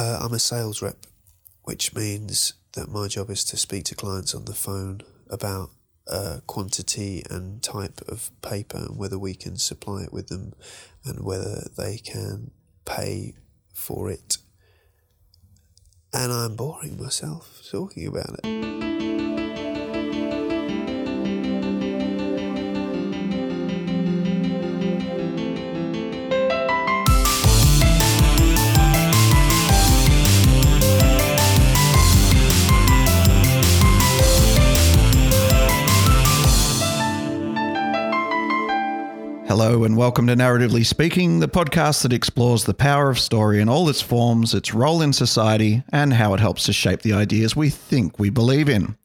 Uh, I'm a sales rep, which means that my job is to speak to clients on the phone about uh, quantity and type of paper and whether we can supply it with them and whether they can pay for it. And I'm boring myself talking about it. Hello, and welcome to Narratively Speaking, the podcast that explores the power of story in all its forms, its role in society, and how it helps to shape the ideas we think we believe in.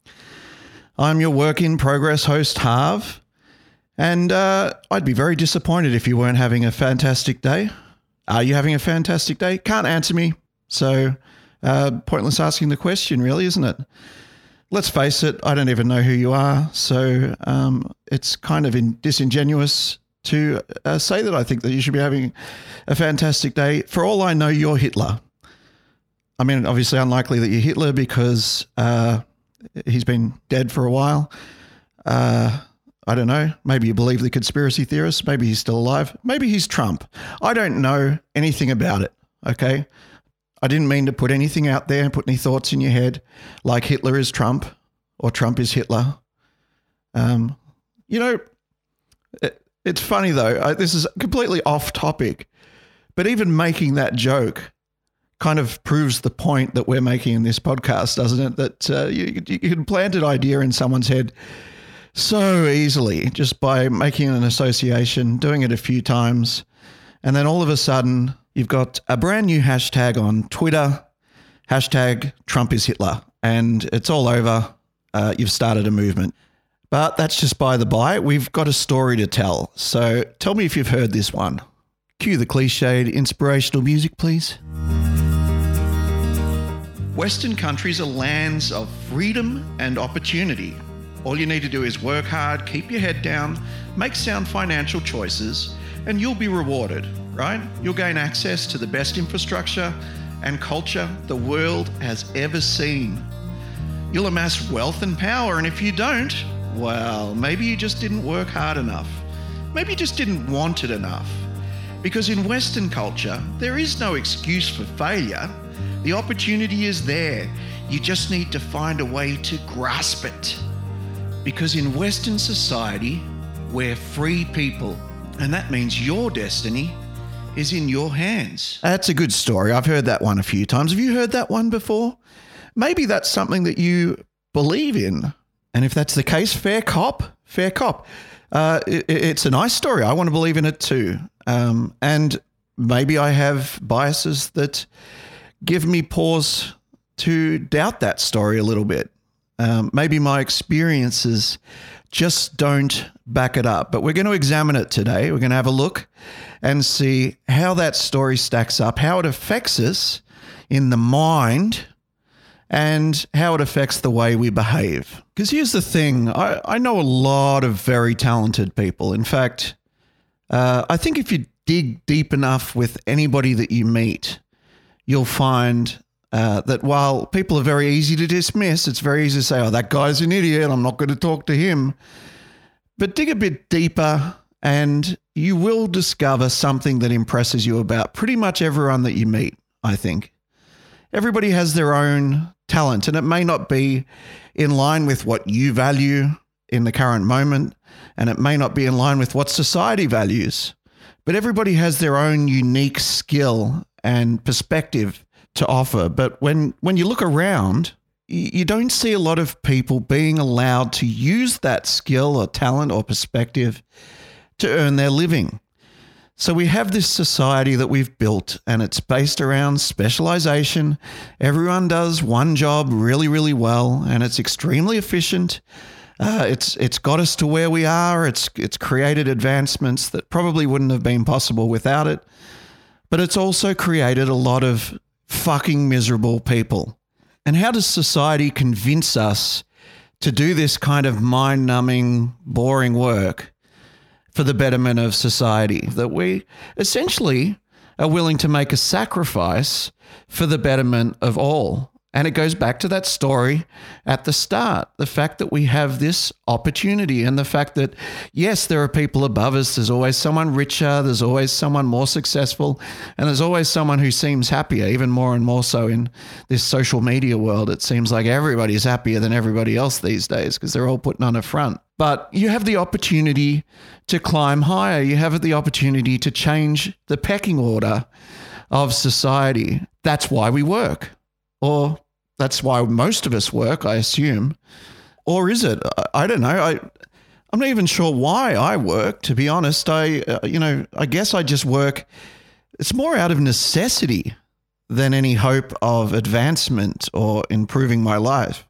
I'm your work in progress host, Harv, and uh, I'd be very disappointed if you weren't having a fantastic day. Are you having a fantastic day? Can't answer me, so uh, pointless asking the question, really, isn't it? Let's face it, I don't even know who you are, so um, it's kind of in, disingenuous to uh, say that I think that you should be having a fantastic day. For all I know, you're Hitler. I mean, obviously unlikely that you're Hitler because uh, he's been dead for a while. Uh, I don't know. Maybe you believe the conspiracy theorists. Maybe he's still alive. Maybe he's Trump. I don't know anything about it. Okay. I didn't mean to put anything out there and put any thoughts in your head like Hitler is Trump or Trump is Hitler. Um, you know, it, it's funny though. I, this is completely off topic, but even making that joke kind of proves the point that we're making in this podcast, doesn't it? That uh, you, you can plant an idea in someone's head so easily just by making an association, doing it a few times, and then all of a sudden you've got a brand new hashtag on Twitter, hashtag Trump is Hitler, and it's all over. Uh, you've started a movement. But that's just by the by. We've got a story to tell. So tell me if you've heard this one. Cue the cliched inspirational music, please. Western countries are lands of freedom and opportunity. All you need to do is work hard, keep your head down, make sound financial choices, and you'll be rewarded, right? You'll gain access to the best infrastructure and culture the world has ever seen. You'll amass wealth and power, and if you don't, well, maybe you just didn't work hard enough. Maybe you just didn't want it enough. Because in Western culture, there is no excuse for failure. The opportunity is there. You just need to find a way to grasp it. Because in Western society, we're free people, and that means your destiny is in your hands. That's a good story. I've heard that one a few times. Have you heard that one before? Maybe that's something that you believe in. And if that's the case, fair cop, fair cop. Uh, it, it's a nice story. I want to believe in it too. Um, and maybe I have biases that give me pause to doubt that story a little bit. Um, maybe my experiences just don't back it up. But we're going to examine it today. We're going to have a look and see how that story stacks up, how it affects us in the mind and how it affects the way we behave. Because here's the thing I, I know a lot of very talented people. In fact, uh, I think if you dig deep enough with anybody that you meet, you'll find uh, that while people are very easy to dismiss, it's very easy to say, oh, that guy's an idiot. I'm not going to talk to him. But dig a bit deeper and you will discover something that impresses you about pretty much everyone that you meet, I think. Everybody has their own talent, and it may not be in line with what you value in the current moment, and it may not be in line with what society values. But everybody has their own unique skill and perspective to offer. But when, when you look around, you don't see a lot of people being allowed to use that skill or talent or perspective to earn their living. So we have this society that we've built, and it's based around specialization. Everyone does one job really, really well, and it's extremely efficient. Uh, it's it's got us to where we are. It's it's created advancements that probably wouldn't have been possible without it. But it's also created a lot of fucking miserable people. And how does society convince us to do this kind of mind numbing, boring work? For the betterment of society. That we essentially are willing to make a sacrifice for the betterment of all. And it goes back to that story at the start the fact that we have this opportunity, and the fact that, yes, there are people above us. There's always someone richer, there's always someone more successful, and there's always someone who seems happier, even more and more so in this social media world. It seems like everybody's happier than everybody else these days because they're all putting on a front. But you have the opportunity to climb higher, you have the opportunity to change the pecking order of society. That's why we work. Or that's why most of us work, I assume. Or is it? I, don't know. I, I'm not even sure why I work, to be honest. I, uh, you know, I guess I just work. It's more out of necessity than any hope of advancement or improving my life.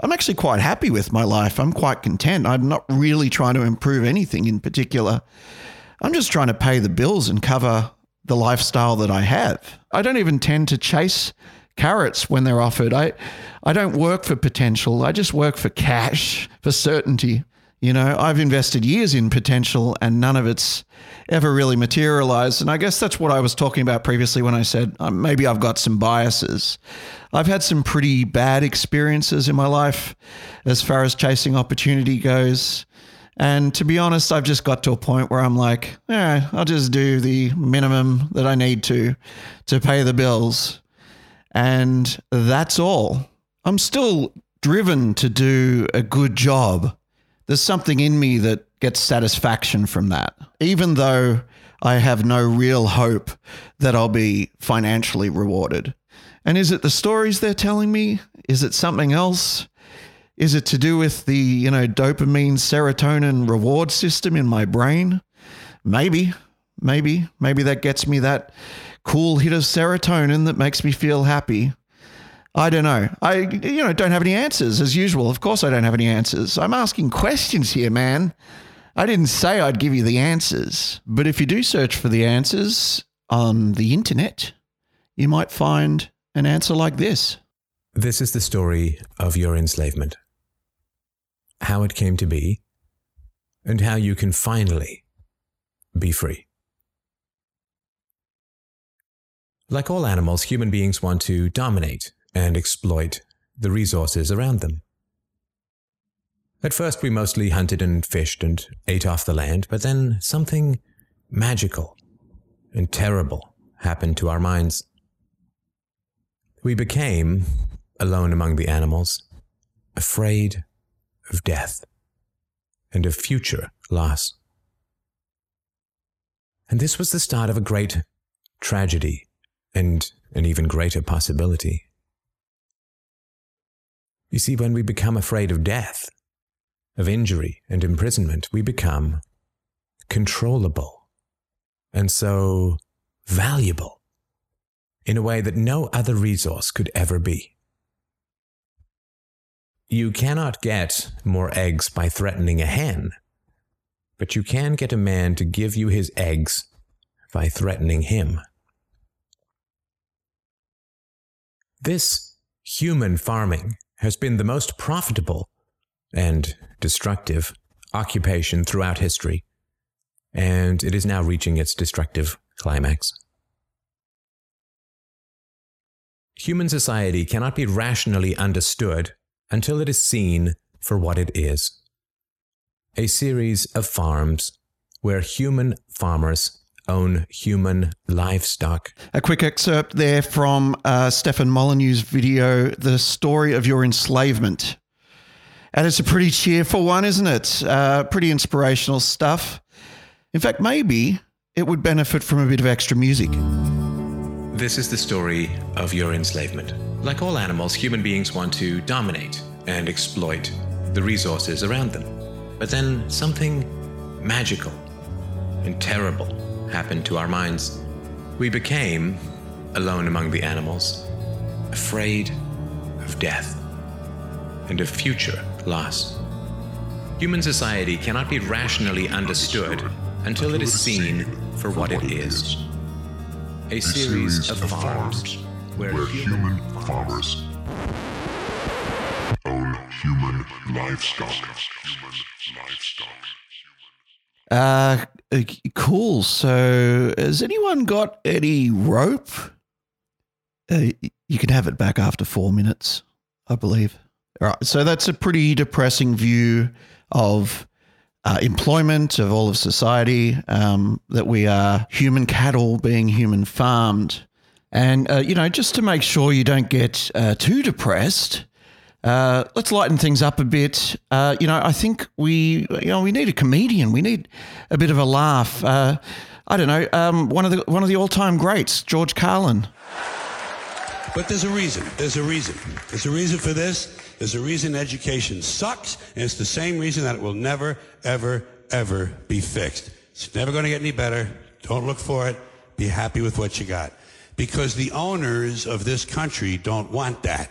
I'm actually quite happy with my life. I'm quite content. I'm not really trying to improve anything in particular. I'm just trying to pay the bills and cover the lifestyle that I have. I don't even tend to chase carrots when they're offered. I, I don't work for potential. I just work for cash, for certainty. You know, I've invested years in potential and none of it's ever really materialized. And I guess that's what I was talking about previously when I said um, maybe I've got some biases. I've had some pretty bad experiences in my life as far as chasing opportunity goes. And to be honest, I've just got to a point where I'm like, yeah, I'll just do the minimum that I need to to pay the bills. And that's all. I'm still driven to do a good job. There's something in me that gets satisfaction from that, even though I have no real hope that I'll be financially rewarded. And is it the stories they're telling me? Is it something else? Is it to do with the, you know, dopamine serotonin reward system in my brain? Maybe, maybe, maybe that gets me that cool hit of serotonin that makes me feel happy. I don't know. I you know don't have any answers as usual. Of course I don't have any answers. I'm asking questions here, man. I didn't say I'd give you the answers, but if you do search for the answers on the internet, you might find an answer like this. This is the story of your enslavement. How it came to be and how you can finally be free. Like all animals, human beings want to dominate and exploit the resources around them. At first, we mostly hunted and fished and ate off the land, but then something magical and terrible happened to our minds. We became, alone among the animals, afraid of death and of future loss. And this was the start of a great tragedy and an even greater possibility. You see, when we become afraid of death, of injury and imprisonment, we become controllable and so valuable in a way that no other resource could ever be. You cannot get more eggs by threatening a hen, but you can get a man to give you his eggs by threatening him. This human farming has been the most profitable and destructive occupation throughout history, and it is now reaching its destructive climax. Human society cannot be rationally understood until it is seen for what it is a series of farms where human farmers own human livestock. A quick excerpt there from uh, Stefan Molyneux's video, The Story of Your Enslavement. And it's a pretty cheerful one, isn't it? Uh, pretty inspirational stuff. In fact, maybe it would benefit from a bit of extra music. This is the story of your enslavement. Like all animals, human beings want to dominate and exploit the resources around them. But then something magical and terrible happened to our minds. We became, alone among the animals, afraid of death and of future loss. Human society cannot be rationally understood until it is seen for what it is a series of farms where human farmers own human livestock. Uh, cool. So, has anyone got any rope? Uh, you can have it back after four minutes, I believe. All right. So that's a pretty depressing view of uh, employment, of all of society, um, that we are human cattle being human farmed. And, uh, you know, just to make sure you don't get uh, too depressed, uh, let's lighten things up a bit. Uh, you know, I think we, you know, we need a comedian. We need a bit of a laugh. Uh, I don't know. Um, one of the one of the all time greats, George Carlin. But there's a reason. There's a reason. There's a reason for this. There's a reason education sucks, and it's the same reason that it will never, ever, ever be fixed. It's never going to get any better. Don't look for it. Be happy with what you got. Because the owners of this country don't want that.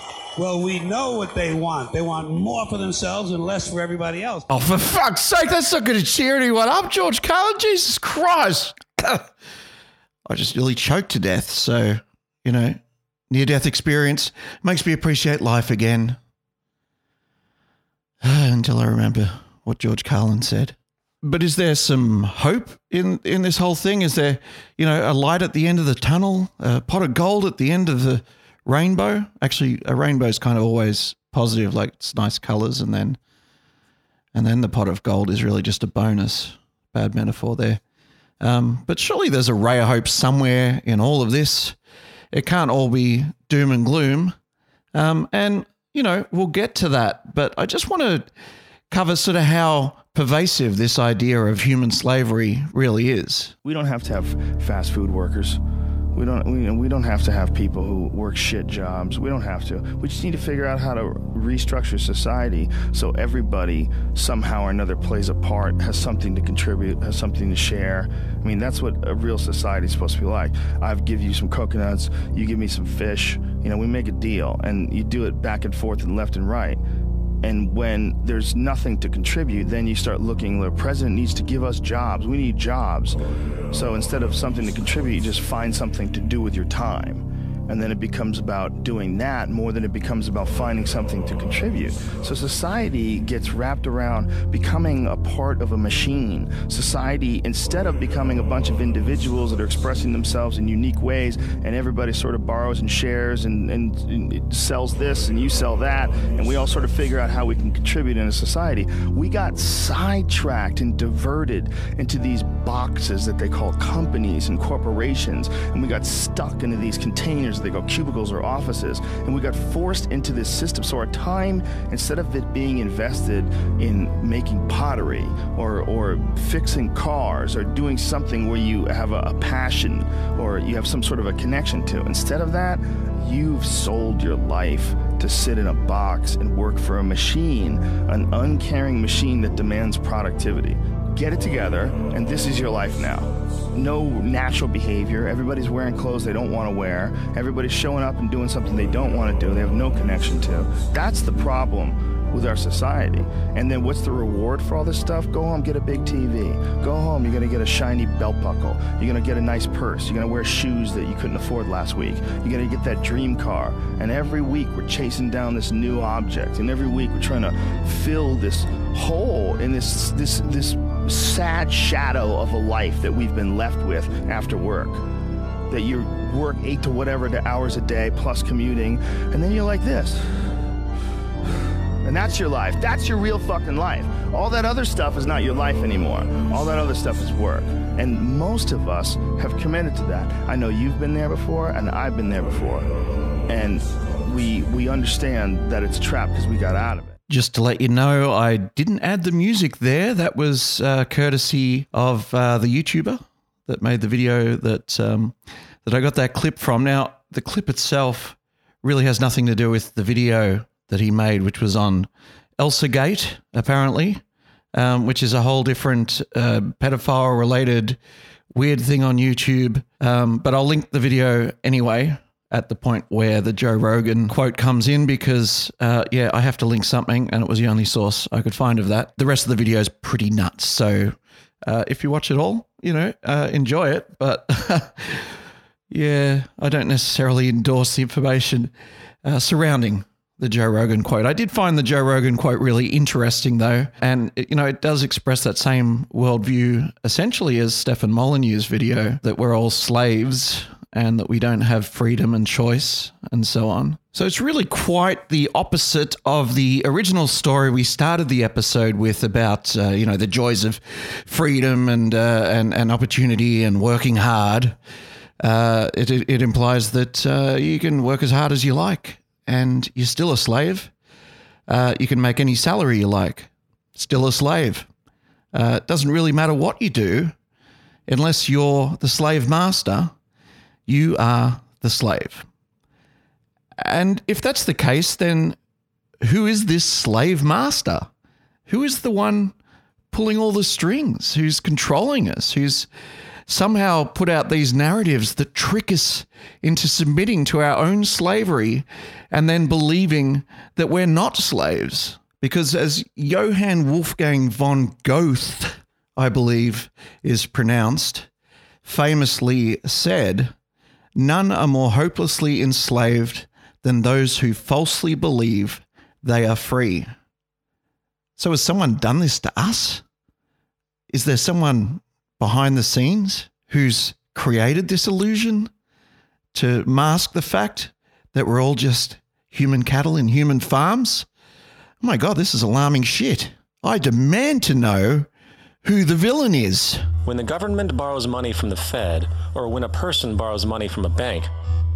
Well, we know what they want. They want more for themselves and less for everybody else. Oh, for fuck's sake, that's not going to cheer anyone up, George Carlin. Jesus Christ. I just nearly choked to death. So, you know, near death experience makes me appreciate life again. Until I remember what George Carlin said. But is there some hope in, in this whole thing? Is there, you know, a light at the end of the tunnel, a pot of gold at the end of the rainbow. Actually, a rainbow is kind of always positive, like it's nice colors, and then and then the pot of gold is really just a bonus. Bad metaphor there. Um, but surely there's a ray of hope somewhere in all of this. It can't all be doom and gloom. Um, and, you know, we'll get to that. But I just want to cover sort of how pervasive this idea of human slavery really is. We don't have to have fast food workers. We don't we, we don't have to have people who work shit jobs. We don't have to. We just need to figure out how to restructure society so everybody somehow or another plays a part, has something to contribute, has something to share. I mean, that's what a real society is supposed to be like. I give you some coconuts, you give me some fish. You know, we make a deal, and you do it back and forth and left and right. And when there's nothing to contribute, then you start looking, the president needs to give us jobs. We need jobs. So instead of something to contribute, you just find something to do with your time and then it becomes about doing that more than it becomes about finding something to contribute. So society gets wrapped around becoming a part of a machine. Society, instead of becoming a bunch of individuals that are expressing themselves in unique ways, and everybody sort of borrows and shares and, and, and sells this and you sell that, and we all sort of figure out how we can contribute in a society, we got sidetracked and diverted into these boxes that they call companies and corporations, and we got stuck into these containers they go cubicles or offices, and we got forced into this system. So our time, instead of it being invested in making pottery or or fixing cars or doing something where you have a, a passion or you have some sort of a connection to, instead of that, you've sold your life to sit in a box and work for a machine, an uncaring machine that demands productivity. Get it together, and this is your life now no natural behavior. Everybody's wearing clothes they don't want to wear. Everybody's showing up and doing something they don't want to do. They have no connection to. That's the problem with our society. And then what's the reward for all this stuff? Go home, get a big TV. Go home, you're gonna get a shiny belt buckle. You're gonna get a nice purse. You're gonna wear shoes that you couldn't afford last week. You're gonna get that dream car. And every week we're chasing down this new object. And every week we're trying to fill this hole in this this this sad shadow of a life that we've been left with after work. That you work eight to whatever to hours a day plus commuting, and then you're like this. And that's your life. That's your real fucking life. All that other stuff is not your life anymore. All that other stuff is work. And most of us have committed to that. I know you've been there before, and I've been there before. And we we understand that it's a trap because we got out of it. Just to let you know, I didn't add the music there. That was uh, courtesy of uh, the YouTuber that made the video that um, that I got that clip from. Now, the clip itself really has nothing to do with the video that he made, which was on Elsa Gate, apparently, um, which is a whole different uh, pedophile related weird thing on YouTube. Um, but I'll link the video anyway at the point where the Joe Rogan quote comes in because, uh, yeah, I have to link something and it was the only source I could find of that. The rest of the video is pretty nuts. So uh, if you watch it all, you know, uh, enjoy it. But yeah, I don't necessarily endorse the information uh, surrounding the Joe Rogan quote. I did find the Joe Rogan quote really interesting, though. And, you know, it does express that same worldview essentially as Stefan Molyneux's video that we're all slaves and that we don't have freedom and choice and so on. So it's really quite the opposite of the original story we started the episode with about uh, you know the joys of freedom and uh, and and opportunity and working hard. Uh, it, it implies that uh, you can work as hard as you like and you're still a slave. Uh, you can make any salary you like, still a slave. Uh, it doesn't really matter what you do, unless you're the slave master you are the slave. And if that's the case, then who is this slave master? Who is the one pulling all the strings? Who's controlling us? Who's somehow put out these narratives that trick us into submitting to our own slavery and then believing that we're not slaves? Because as Johann Wolfgang von Goethe, I believe, is pronounced, famously said, None are more hopelessly enslaved than those who falsely believe they are free. So, has someone done this to us? Is there someone behind the scenes who's created this illusion to mask the fact that we're all just human cattle in human farms? Oh my God, this is alarming shit. I demand to know who the villain is. When the government borrows money from the Fed, or when a person borrows money from a bank,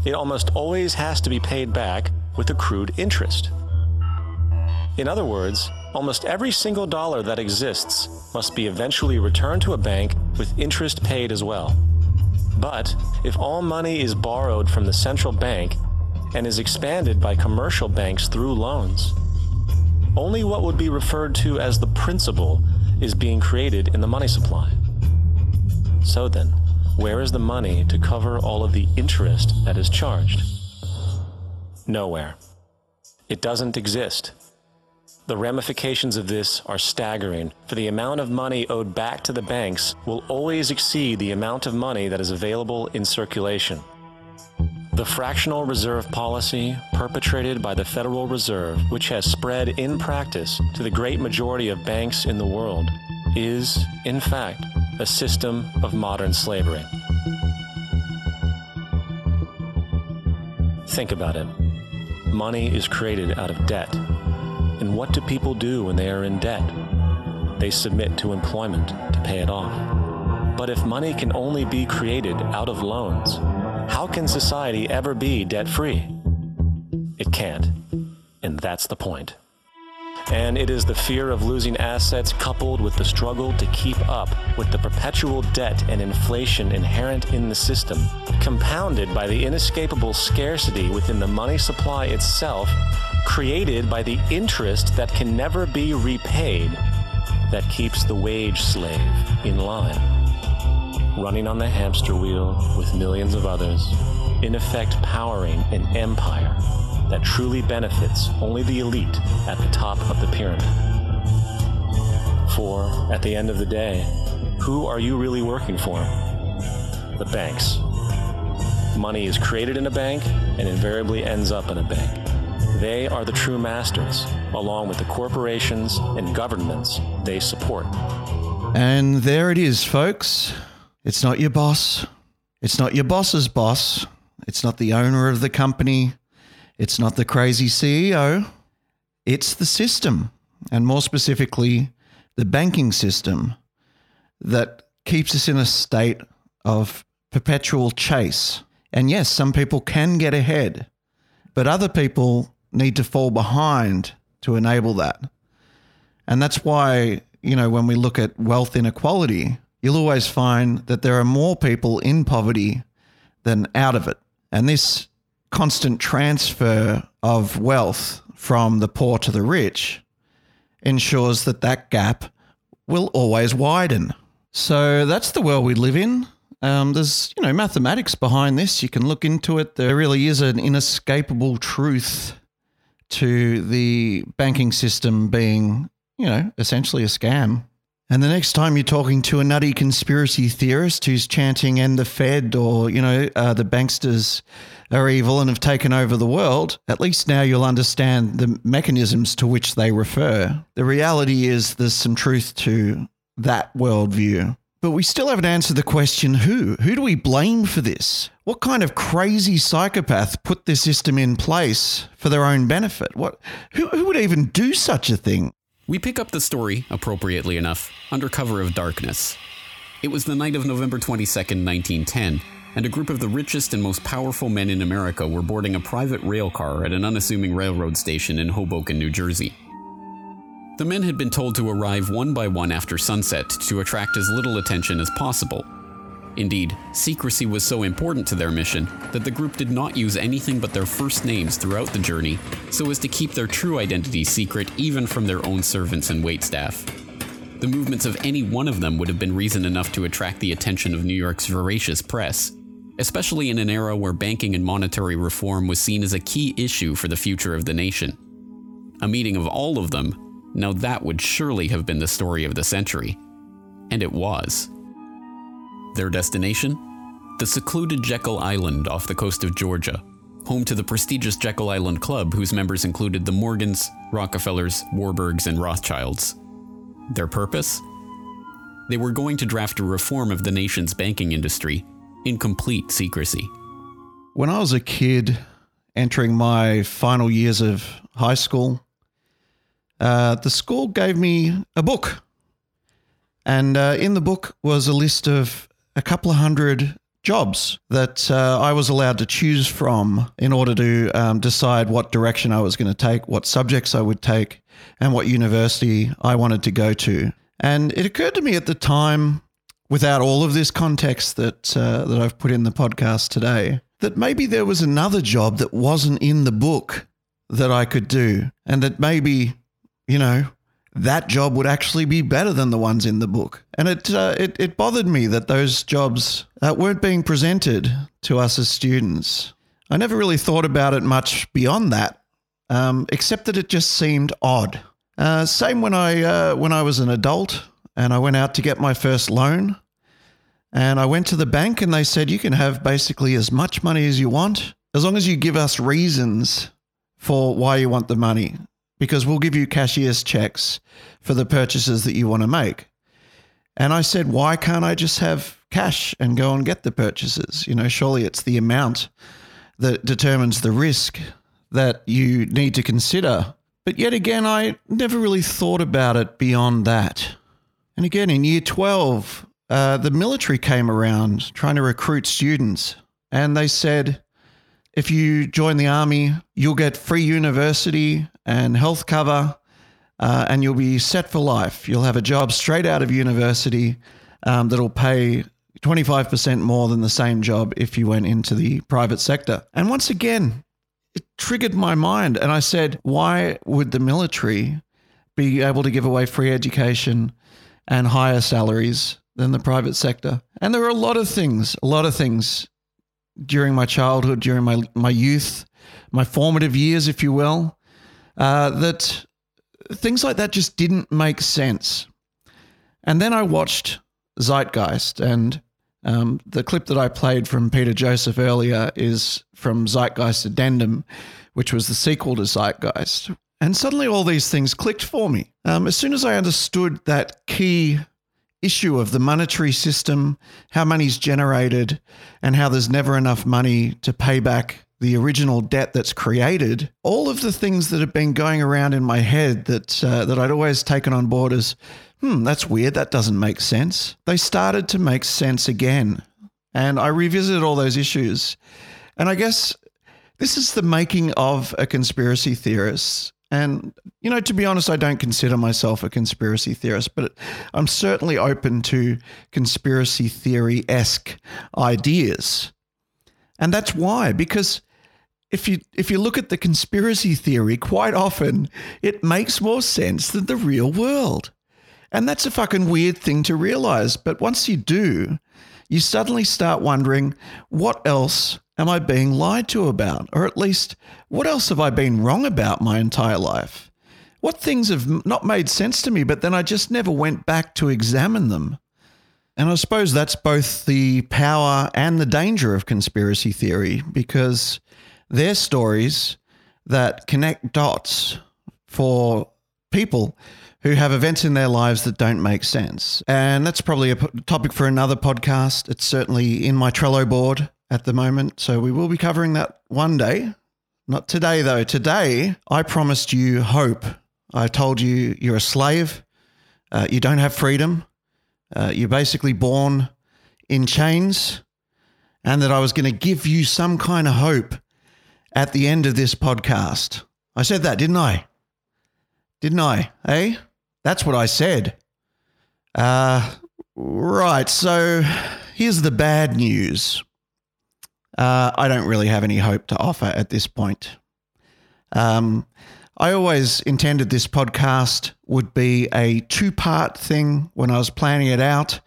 it almost always has to be paid back with accrued interest. In other words, almost every single dollar that exists must be eventually returned to a bank with interest paid as well. But if all money is borrowed from the central bank and is expanded by commercial banks through loans, only what would be referred to as the principal is being created in the money supply. So then, where is the money to cover all of the interest that is charged? Nowhere. It doesn't exist. The ramifications of this are staggering, for the amount of money owed back to the banks will always exceed the amount of money that is available in circulation. The fractional reserve policy perpetrated by the Federal Reserve, which has spread in practice to the great majority of banks in the world, is, in fact, a system of modern slavery. Think about it. Money is created out of debt. And what do people do when they are in debt? They submit to employment to pay it off. But if money can only be created out of loans, how can society ever be debt free? It can't. And that's the point. And it is the fear of losing assets coupled with the struggle to keep up with the perpetual debt and inflation inherent in the system, compounded by the inescapable scarcity within the money supply itself, created by the interest that can never be repaid, that keeps the wage slave in line running on the hamster wheel with millions of others, in effect powering an empire that truly benefits only the elite at the top of the pyramid. For, at the end of the day, who are you really working for? The banks. Money is created in a bank and invariably ends up in a bank. They are the true masters, along with the corporations and governments they support. And there it is, folks. It's not your boss. It's not your boss's boss. It's not the owner of the company. It's not the crazy CEO. It's the system, and more specifically, the banking system that keeps us in a state of perpetual chase. And yes, some people can get ahead, but other people need to fall behind to enable that. And that's why, you know, when we look at wealth inequality, you'll always find that there are more people in poverty than out of it. And this constant transfer of wealth from the poor to the rich ensures that that gap will always widen. So that's the world we live in. Um, there's, you know, mathematics behind this. You can look into it. There really is an inescapable truth to the banking system being, you know, essentially a scam. And the next time you're talking to a nutty conspiracy theorist who's chanting "End the Fed" or you know uh, the banksters are evil and have taken over the world, at least now you'll understand the mechanisms to which they refer. The reality is there's some truth to that worldview. But we still haven't answered the question who? Who do we blame for this? What kind of crazy psychopath put this system in place for their own benefit? What who, who would even do such a thing? We pick up the story, appropriately enough, under cover of darkness. It was the night of November 22nd, 1910, and a group of the richest and most powerful men in America were boarding a private rail car at an unassuming railroad station in Hoboken, New Jersey. The men had been told to arrive one by one after sunset to attract as little attention as possible. Indeed, secrecy was so important to their mission that the group did not use anything but their first names throughout the journey so as to keep their true identity secret even from their own servants and waitstaff. The movements of any one of them would have been reason enough to attract the attention of New York's voracious press, especially in an era where banking and monetary reform was seen as a key issue for the future of the nation. A meeting of all of them, now that would surely have been the story of the century. And it was. Their destination? The secluded Jekyll Island off the coast of Georgia, home to the prestigious Jekyll Island Club, whose members included the Morgans, Rockefellers, Warburgs, and Rothschilds. Their purpose? They were going to draft a reform of the nation's banking industry in complete secrecy. When I was a kid entering my final years of high school, uh, the school gave me a book. And uh, in the book was a list of a couple of hundred jobs that uh, I was allowed to choose from in order to um, decide what direction I was going to take, what subjects I would take, and what university I wanted to go to. And it occurred to me at the time, without all of this context that uh, that I've put in the podcast today, that maybe there was another job that wasn't in the book that I could do, and that maybe, you know, that job would actually be better than the ones in the book. And it uh, it, it bothered me that those jobs uh, weren't being presented to us as students. I never really thought about it much beyond that, um, except that it just seemed odd. Uh, same when I uh, when I was an adult and I went out to get my first loan, and I went to the bank and they said you can have basically as much money as you want as long as you give us reasons for why you want the money because we'll give you cashier's checks for the purchases that you want to make. And I said, why can't I just have cash and go and get the purchases? You know, surely it's the amount that determines the risk that you need to consider. But yet again, I never really thought about it beyond that. And again, in year 12, uh, the military came around trying to recruit students. And they said, if you join the army, you'll get free university and health cover, uh, and you'll be set for life. You'll have a job straight out of university um, that'll pay 25% more than the same job if you went into the private sector. And once again, it triggered my mind. And I said, why would the military be able to give away free education and higher salaries than the private sector? And there are a lot of things, a lot of things during my childhood, during my, my youth, my formative years, if you will, uh, that things like that just didn't make sense. And then I watched Zeitgeist, and um, the clip that I played from Peter Joseph earlier is from Zeitgeist Addendum, which was the sequel to Zeitgeist. And suddenly all these things clicked for me. Um, as soon as I understood that key issue of the monetary system, how money's generated, and how there's never enough money to pay back the original debt that's created, all of the things that have been going around in my head that uh, that I'd always taken on board as, hmm, that's weird, that doesn't make sense. They started to make sense again, and I revisited all those issues, and I guess this is the making of a conspiracy theorist. And, you know, to be honest, I don't consider myself a conspiracy theorist, but I'm certainly open to conspiracy theory esque ideas. And that's why, because if you if you look at the conspiracy theory, quite often it makes more sense than the real world. And that's a fucking weird thing to realize. But once you do, you suddenly start wondering what else am I being lied to about? Or at least, what else have I been wrong about my entire life? What things have not made sense to me, but then I just never went back to examine them? And I suppose that's both the power and the danger of conspiracy theory because they're stories that connect dots for people who have events in their lives that don't make sense. And that's probably a topic for another podcast. It's certainly in my Trello board at the moment. So we will be covering that one day. Not today, though. Today, I promised you hope. I told you you're a slave, uh, you don't have freedom, uh, you're basically born in chains, and that I was going to give you some kind of hope at the end of this podcast. I said that, didn't I? Didn't I? Eh? That's what I said. Uh, right. So here's the bad news. Uh, I don't really have any hope to offer at this point. Um, I always intended this podcast would be a two part thing when I was planning it out.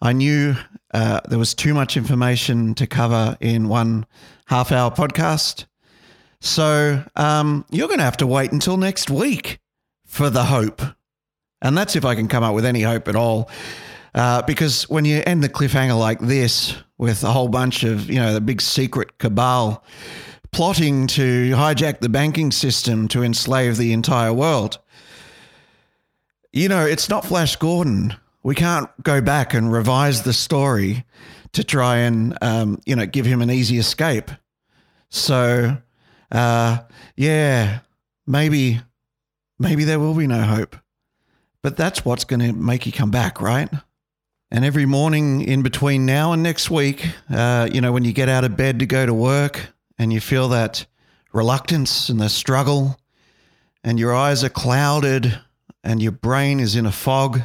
I knew uh, there was too much information to cover in one half hour podcast. So um, you're going to have to wait until next week for the hope. And that's if I can come up with any hope at all. Uh, because when you end the cliffhanger like this, with a whole bunch of, you know, the big secret cabal plotting to hijack the banking system to enslave the entire world, you know, it's not Flash Gordon. We can't go back and revise the story to try and, um, you know, give him an easy escape. So, uh, yeah, maybe, maybe there will be no hope. But that's what's going to make you come back, right? And every morning in between now and next week, uh, you know, when you get out of bed to go to work and you feel that reluctance and the struggle, and your eyes are clouded and your brain is in a fog,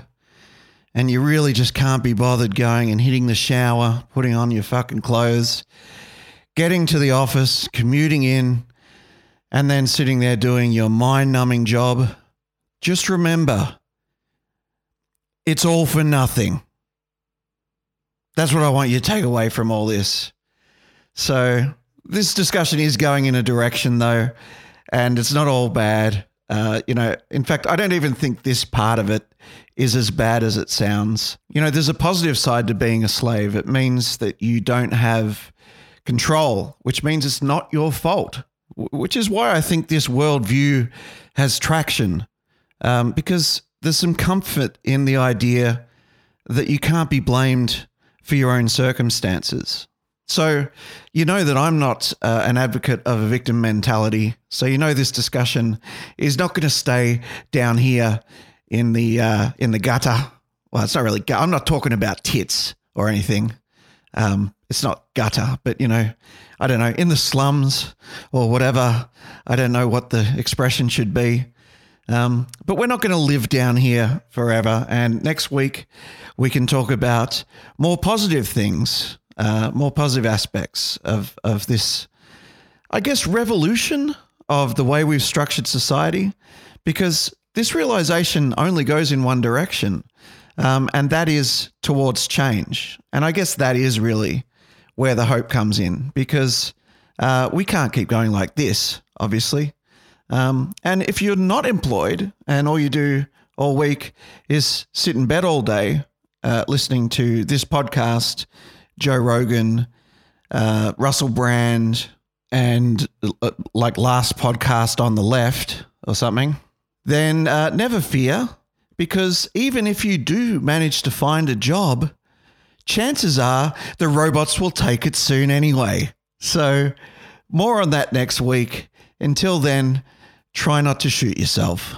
and you really just can't be bothered going and hitting the shower, putting on your fucking clothes, getting to the office, commuting in, and then sitting there doing your mind numbing job, just remember it's all for nothing. That's what I want you to take away from all this. So, this discussion is going in a direction, though, and it's not all bad. Uh, you know, in fact, I don't even think this part of it is as bad as it sounds. You know, there's a positive side to being a slave. It means that you don't have control, which means it's not your fault, which is why I think this worldview has traction. Um, because there's some comfort in the idea that you can't be blamed for your own circumstances. So, you know that I'm not uh, an advocate of a victim mentality. So, you know this discussion is not going to stay down here in the uh, in the gutter. Well, it's not really. I'm not talking about tits or anything. Um, it's not gutter, but you know, I don't know, in the slums or whatever. I don't know what the expression should be. Um, but we're not going to live down here forever. And next week, we can talk about more positive things, uh, more positive aspects of, of this, I guess, revolution of the way we've structured society, because this realization only goes in one direction, um, and that is towards change. And I guess that is really where the hope comes in, because uh, we can't keep going like this, obviously. Um, and if you're not employed and all you do all week is sit in bed all day uh, listening to this podcast, Joe Rogan, uh, Russell Brand, and uh, like last podcast on the left or something, then uh, never fear because even if you do manage to find a job, chances are the robots will take it soon anyway. So, more on that next week. Until then, try not to shoot yourself.